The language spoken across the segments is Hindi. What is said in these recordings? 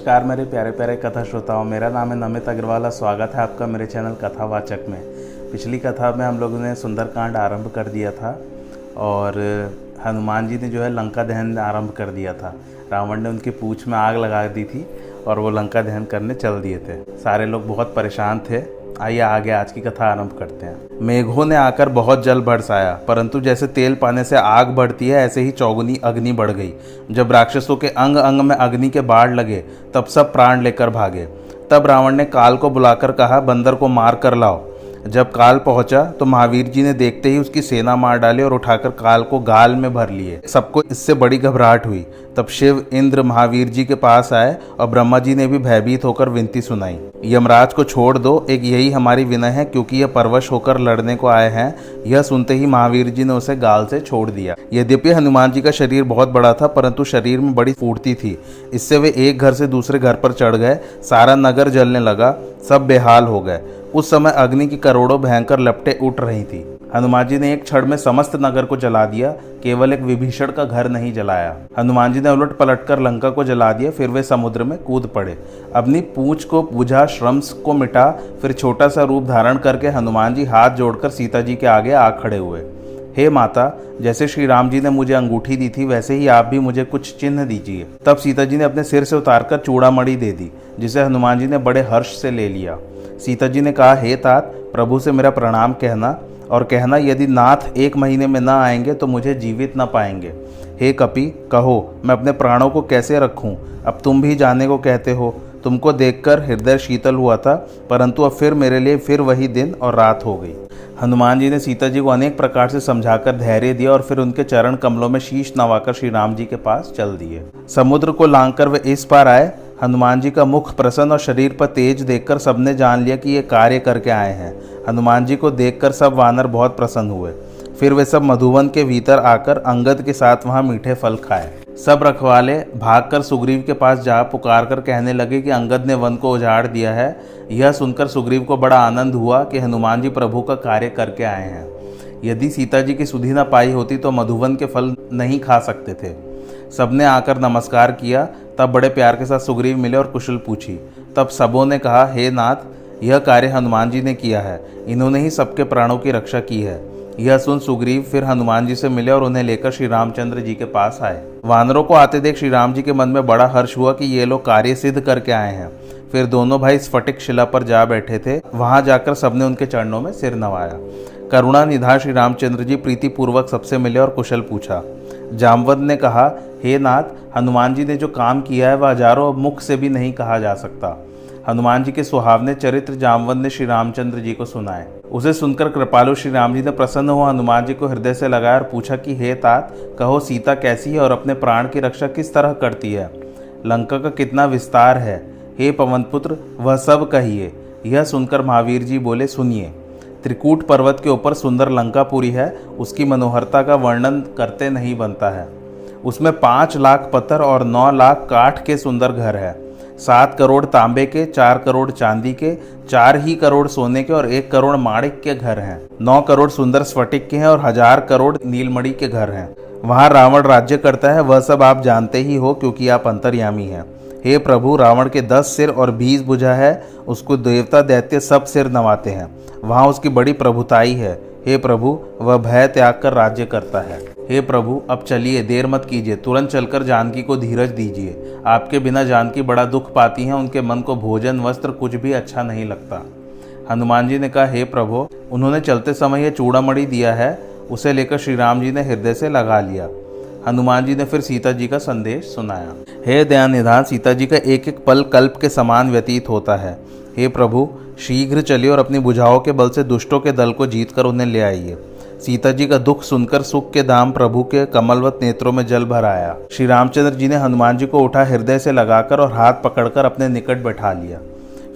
नमस्कार, मेरे प्यारे प्यारे कथा श्रोताओं, मेरा नाम है नमित अग्रवाल स्वागत है आपका मेरे चैनल कथावाचक में। पिछली कथा में हम लोगों ने सुंदरकांड आरंभ कर दिया था और हनुमान जी ने जो है लंका दहन आरंभ कर दिया था। रावण ने उनकी पूछ में आग लगा दी थी और वो लंका दहन करने चल दिए थे। सारे लोग बहुत परेशान थे। आइए आगे आज की कथा आरंभ करते हैं। मेघों ने आकर बहुत जल बरसाया, परंतु जैसे तेल पाने से आग बढ़ती है, ऐसे ही चौगुनी अग्नि बढ़ गई। जब राक्षसों के अंग अंग में अग्नि के बाढ़ लगे, तब सब प्राण लेकर भागे। तब रावण ने काल को बुलाकर कहा, बंदर को मार कर लाओ। जब काल पहुँचा तो महावीर जी ने देखते ही उसकी सेना मार डाली और उठाकर काल को गाल में भर लिए। सबको इससे बड़ी घबराहट हुई। तब शिव इंद्र महावीर जी के पास आए और ब्रह्मा जी ने भी भयभीत होकर विनती सुनाई। यमराज को छोड़ दो, एक यही हमारी विनय है, क्योंकि यह परवश होकर लड़ने को आए हैं। यह सुनते ही महावीर जी ने उसे गाल से छोड़ दिया। यद्यपि हनुमान जी का शरीर बहुत बड़ा था, परंतु शरीर में बड़ी फूर्ति थी। इससे वे एक घर से दूसरे घर पर चढ़ गए। सारा नगर जलने लगा। सब बेहाल हो गए। उस समय अग्नि की करोड़ों भयंकर लपटें उठ रही थी। हनुमान जी ने एक क्षण में समस्त नगर को जला दिया, केवल एक विभीषण का घर नहीं जलाया। हनुमान जी ने उलट पलट कर लंका को जला दिया, फिर वे समुद्र में कूद पड़े। अपनी पूंछ को बुझा, श्रम को मिटा, फिर छोटा सा रूप धारण करके हनुमान जी हाथ जोड़कर सीता जी के आगे आ खड़े हुए। हे माता, जैसे श्री राम जी ने मुझे अंगूठी दी थी, वैसे ही आप भी मुझे कुछ चिन्ह दीजिए। तब सीता जी ने अपने सिर से उतारकर चूड़ामणि दे दी, जिसे हनुमान जी ने बड़े हर्ष से ले लिया। सीता जी ने कहा, हे तात, प्रभु से मेरा प्रणाम कहना, और कहना, यदि नाथ एक महीने में ना आएँगे तो मुझे जीवित ना पाएँगे। हे कपि, कहो, मैं अपने प्राणों को कैसे रखूँ? अब तुम भी जाने को कहते हो। तुमको देखकर हृदय शीतल हुआ था, परंतु अब फिर मेरे लिए फिर वही दिन और रात हो गई। हनुमान जी ने सीता जी को अनेक प्रकार से समझाकर धैर्य दिया और फिर उनके चरण कमलों में शीश नवाकर श्री राम जी के पास चल दिए। समुद्र को लांघकर वे इस पार आए हनुमान जी का मुख प्रसन्न और शरीर पर तेज देखकर सबने जान लिया कि ये कार्य करके आए हैं। हनुमान जी को देखकर सब वानर बहुत प्रसन्न हुए। फिर वे सब मधुवन के भीतर आकर अंगद के साथ वहाँ मीठे फल खाए। सब रखवाले भागकर सुग्रीव के पास जा पुकार कर कहने लगे कि अंगद ने वन को उजाड़ दिया है। यह सुनकर सुग्रीव को बड़ा आनंद हुआ कि हनुमान जी प्रभु का कार्य करके आए हैं। यदि सीता जी की सुधि न पाई होती तो मधुवन के फल नहीं खा सकते थे। सबने आकर नमस्कार किया, तब बड़े प्यार के साथ सुग्रीव मिले और कुशल पूछी। तब सबों ने कहा, हे नाथ, यह कार्य हनुमान जी ने किया है। इन्होंने ही सबके प्राणों की रक्षा की है। यह सुन सुग्रीव फिर हनुमान जी से मिले और उन्हें लेकर श्री रामचंद्र जी के पास आए। वानरों को आते देख श्री राम जी के मन में बड़ा हर्ष हुआ कि ये लोग कार्य सिद्ध करके आए हैं। फिर दोनों भाई स्फटिक शिला पर जा बैठे थे। वहाँ जाकर सबने उनके चरणों में सिर नवाया। करुणा निधान श्री रामचंद्र जी प्रीतिपूर्वक सबसे मिले और कुशल पूछा जामवंत ने कहा, हे नाथ, हनुमान जी ने जो काम किया है, वह हज़ारों मुख से भी नहीं कहा जा सकता। हनुमान जी के सुहावने चरित्र जामवंत ने श्री रामचंद्र जी को सुनाए। उसे सुनकर कृपालु श्री राम जी ने प्रसन्न हुआ, हनुमान जी को हृदय से लगाया और पूछा कि, हे तात, कहो, सीता कैसी है और अपने प्राण की रक्षा किस तरह करती है? लंका का कितना विस्तार है। हे पवन पुत्र वह सब कहिए। यह सुनकर महावीर जी बोले, सुनिए। त्रिकूट पर्वत के ऊपर सुंदर लंकापुरी है, उसकी मनोहरता का वर्णन करते नहीं बनता है। उसमें पाँच लाख पत्थर और नौ लाख काठ के सुंदर घर है। सात करोड़ तांबे के, चार करोड़ चांदी के, चार ही करोड़ सोने के और एक करोड़ माणिक के घर हैं। नौ करोड़ सुंदर स्फटिक के हैं और हज़ार करोड़ नीलमणि के घर हैं। वहाँ रावण राज्य करता है, वह सब आप जानते ही हो क्योंकि आप अंतर्यामी हैं। हे प्रभु, रावण के दस सिर और बीस भुजा है, उसको देवता दैत्य सब सिर नवाते हैं। वहाँ उसकी बड़ी प्रभुताई है। हे प्रभु, वह भय त्याग कर राज्य करता है। हे प्रभु, अब चलिए, देर मत कीजिए, तुरंत चलकर जानकी को धीरज दीजिए। आपके बिना जानकी बड़ा दुख पाती हैं, उनके मन को भोजन, वस्त्र कुछ भी अच्छा नहीं लगता। हनुमान जी ने कहा, हे प्रभु, उन्होंने चलते समय यह चूड़ामणि दिया है, उसे लेकर श्री राम जी ने हृदय से लगा लिया। हनुमान जी ने फिर सीता जी का संदेश सुनाया। हे दयान निधान सीता जी का एक एक पल कल्प के समान व्यतीत होता है। हे प्रभु, शीघ्र चलिए और अपनी बुझाओं के बल से दुष्टों के दल को जीत कर उन्हें ले आइए। सीता जी का दुख सुनकर सुख के दाम प्रभु के कमलवत नेत्रों में जल भर आया श्री रामचंद्र जी ने हनुमान जी को उठा हृदय से लगाकर और हाथ पकड़कर अपने निकट बैठा लिया।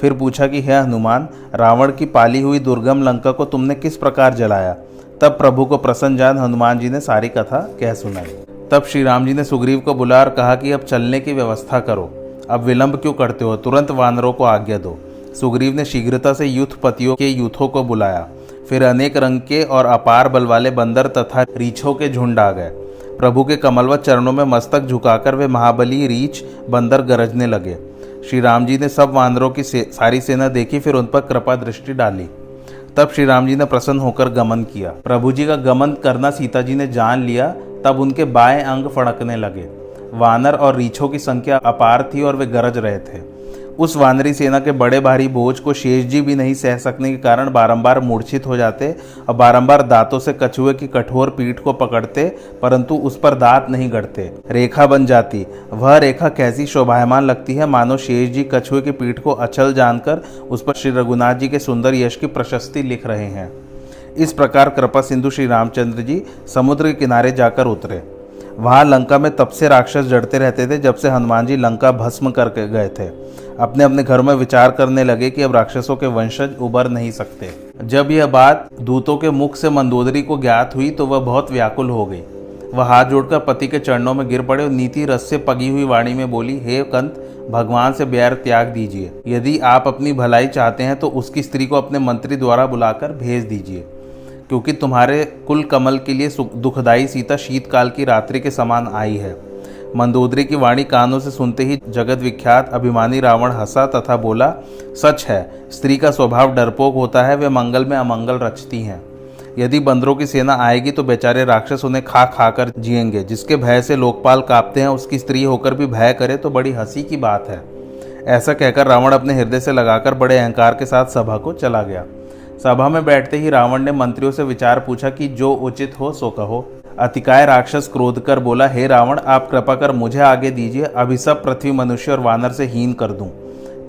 फिर पूछा कि, हे हनुमान, रावण की पाली हुई दुर्गम लंका को तुमने किस प्रकार जलाया? तब प्रभु को प्रसन्न जान हनुमान जी ने सारी कथा कह सुनाई। तब श्री राम जी ने सुग्रीव को बुलाकर कहा कि अब चलने की व्यवस्था करो। अब विलंब क्यों करते हो? तुरंत वानरों को आज्ञा दो। सुग्रीव ने शीघ्रता से युद्धपतियों के यूथों को बुलाया। फिर अनेक रंग के और अपार बल वाले बंदर तथा रीछों के झुंड आ गए। प्रभु के कमलवत चरणों में मस्तक झुकाकर वे महाबली रीछ बंदर गरजने लगे। श्री राम जी ने सब वानरों की से, सारी सेना देखी फिर उन पर कृपा दृष्टि डाली। तब श्री राम जी ने प्रसन्न होकर गमन किया। प्रभु जी का गमन करना सीता जी ने जान लिया तब उनके बाएँ अंग फड़कने लगे। वानर और रीछों की संख्या अपार थी और वे गरज रहे थे। उस वानरी सेना के बड़े भारी बोझ को शेष जी भी नहीं सह सकने के कारण बारंबार मूर्छित हो जाते और बारंबार दांतों से कछुए की कठोर पीठ को पकड़ते, परंतु उस पर दांत नहीं गढ़ते। रेखा बन जाती। वह रेखा कैसी शोभायमान लगती है मानो शेष जी कछुए की पीठ को अचल जानकर उस पर श्री रघुनाथ जी के सुंदर यश की प्रशस्ति लिख रहे हैं। इस प्रकार कृपा सिंधु श्री रामचंद्र जी समुद्र के किनारे जाकर उतरे। वहाँ लंका में तब से राक्षस जड़ते रहते थे जब से हनुमान जी लंका भस्म करके गए थे। अपने अपने घरों में विचार करने लगे कि अब राक्षसों के वंशज उबर नहीं सकते। जब यह बात दूतों के मुख से मंदोदरी को ज्ञात हुई तो वह बहुत व्याकुल हो गई। वह हाथ जोड़कर पति के चरणों में गिर पड़े और नीति रस से पगी हुई वाणी में बोली, हे कंत, भगवान से बैर त्याग दीजिए। यदि आप अपनी भलाई चाहते हैं तो उसकी स्त्री को अपने मंत्री द्वारा बुलाकर भेज दीजिए। क्योंकि तुम्हारे कुल कमल के लिए दुखदाई सीता शीतकाल की रात्रि के समान आई है। मंदोदरी की वाणी कानों से सुनते ही जगत विख्यात अभिमानी रावण हंसा तथा बोला, सच है, स्त्री का स्वभाव डरपोक होता है, वे मंगल में अमंगल रचती हैं। यदि बंदरों की सेना आएगी तो बेचारे राक्षस उन्हें खा खा कर जिएँगे, जिसके भय से लोकपाल कांपते हैं, उसकी स्त्री होकर भी भय करे तो बड़ी हँसी की बात है। ऐसा कहकर रावण अपने हृदय से लगाकर बड़े अहंकार के साथ सभा को चला गया। सभा में बैठते ही रावण ने मंत्रियों से विचार पूछा कि जो उचित हो, सो कहो। अतिकाय राक्षस क्रोध कर बोला, हे रावण, आप कृपा कर मुझे आगे दीजिए, अभी सब पृथ्वी मनुष्य और वानर से हीन कर दूँ।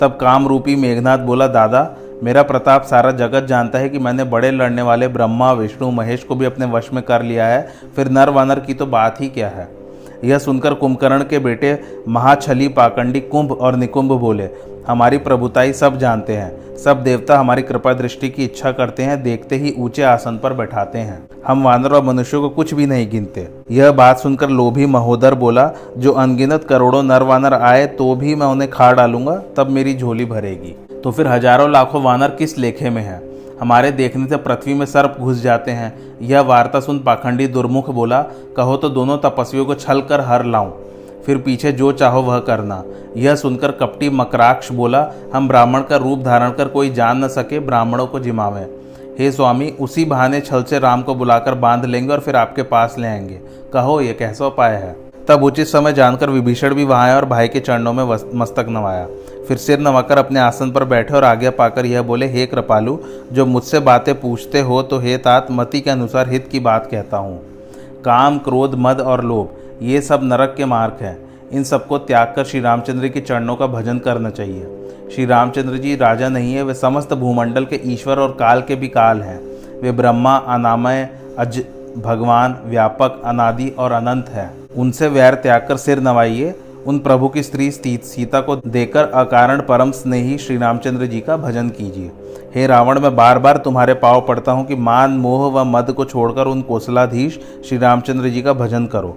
तब काम रूपी मेघनाथ बोला, दादा, मेरा प्रताप सारा जगत जानता है कि मैंने बड़े लड़ने वाले ब्रह्मा, विष्णु, महेश को भी अपने वश में कर लिया है, फिर नर वानर की तो बात ही क्या है? यह सुनकर कुंभकर्ण के बेटे महाछली पाकंडी कुंभ और निकुंभ बोले, हमारी प्रभुताई सब जानते हैं। सब देवता हमारी कृपा दृष्टि की इच्छा करते हैं, देखते ही ऊँचे आसन पर बैठाते हैं। हम वानर और मनुष्यों को कुछ भी नहीं गिनते। यह बात सुनकर लोभी महोदर बोला, जो अनगिनत करोड़ों नर वानर आए तो भी मैं उन्हें खा डालूँगा, तब मेरी झोली भरेगी। तो फिर हज़ारों लाखों वानर किस लेखे में है? हमारे देखने से पृथ्वी में सर्प घुस जाते हैं। यह वार्ता सुन पाखंडी दुर्मुख बोला, कहो तो दोनों तपस्वियों को छल कर हर लाऊं। फिर पीछे जो चाहो वह करना। यह सुनकर कपटी मकराक्ष बोला, हम ब्राह्मण का रूप धारण कर कोई जान न सके, ब्राह्मणों को जिमावे। हे स्वामी, उसी बहाने छल से राम को बुलाकर बाँध लेंगे और फिर आपके पास ले आएँगे। कहो, ये कैसा उपाय है? तब उचित समय जानकर विभीषण भी वहाँ आए और भाई के चरणों में मस्तक नवाया। फिर सिर नवाकर अपने आसन पर बैठे और आगे पाकर यह बोले, हे कृपालु, जो मुझसे बातें पूछते हो तो हे तात, मति के अनुसार हित की बात कहता हूँ। काम, क्रोध, मद और लोभ, ये सब नरक के मार्ग हैं। इन सबको त्याग कर श्री रामचंद्र के चरणों का भजन करना चाहिए। श्री रामचंद्र जी राजा नहीं है, वे समस्त भूमंडल के ईश्वर और काल के भी काल हैं। वे ब्रह्मा, अनामय, अज, भगवान, व्यापक, अनादि और अनंत है। उनसे वैर त्याग कर सिर नवाइए। उन प्रभु की स्त्री सीता को देकर अकारण परम स्नेही श्री रामचंद्र जी का भजन कीजिए। हे रावण, मैं बार बार तुम्हारे पाव पड़ता हूँ कि मान, मोह व मद को छोड़कर उन कौशलाधीश श्री रामचंद्र जी का भजन करो।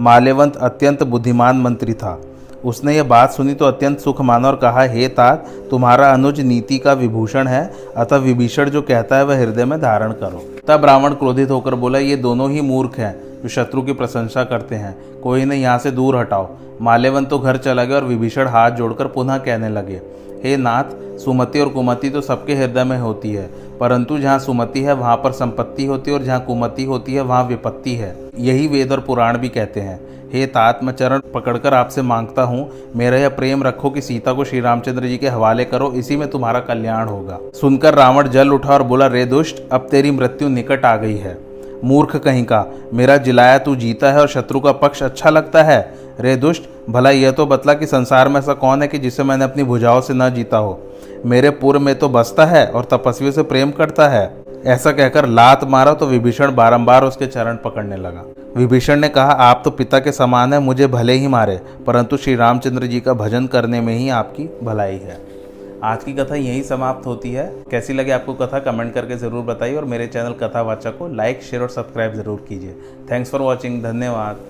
माल्यवंत अत्यंत बुद्धिमान मंत्री था। उसने यह बात सुनी तो अत्यंत सुख माना और कहा, हे तात, तुम्हारा अनुज नीति का विभूषण है, अतः विभीषण जो कहता है वह हृदय में धारण करो। तब रावण क्रोधित होकर बोला, ये दोनों ही मूर्ख हैं। जो शत्रु की प्रशंसा करते हैं। कोई ने यहाँ से दूर हटाओ। माल्यवन तो घर चला गया और विभीषण हाथ जोड़कर पुनः कहने लगे, हे नाथ, सुमति और कुमति तो सबके हृदय में होती है, परंतु जहाँ सुमति है, वहाँ पर संपत्ति होती है और जहाँ कुमति होती है, वहाँ विपत्ति है। यही वेद और पुराण भी कहते हैं। हे तात मैं चरण पकड़कर आपसे माँगता हूँ, मेरा यह प्रेम रखो कि सीता को श्री रामचंद्र जी के हवाले करो, इसी में तुम्हारा कल्याण होगा। सुनकर रावण जल उठा और बोला, रे दुष्ट, अब तेरी मृत्यु निकट आ गई है। मूर्ख कहीं का। मेरा जिलाया तू जीता है और शत्रु का पक्ष अच्छा लगता है। रे दुष्ट, भला यह तो बतला कि संसार में ऐसा कौन है कि जिसे मैंने अपनी भुजाओं से न जीता हो। मेरे पूर्व में तो बसता है और तपस्वियों से प्रेम करता है। ऐसा कहकर लात मारा तो विभीषण बारंबार उसके चरण पकड़ने लगा। विभीषण ने कहा, आप तो पिता के समान है, मुझे भले ही मारे, परंतु श्री रामचंद्र जी का भजन करने में ही आपकी भलाई है। आज की कथा यहीं समाप्त होती है। कैसी लगे आपको कथा, कमेंट करके ज़रूर बताइए और मेरे चैनल कथावाचक को लाइक, शेयर और सब्सक्राइब ज़रूर कीजिए। थैंक्स फॉर वॉचिंग, धन्यवाद।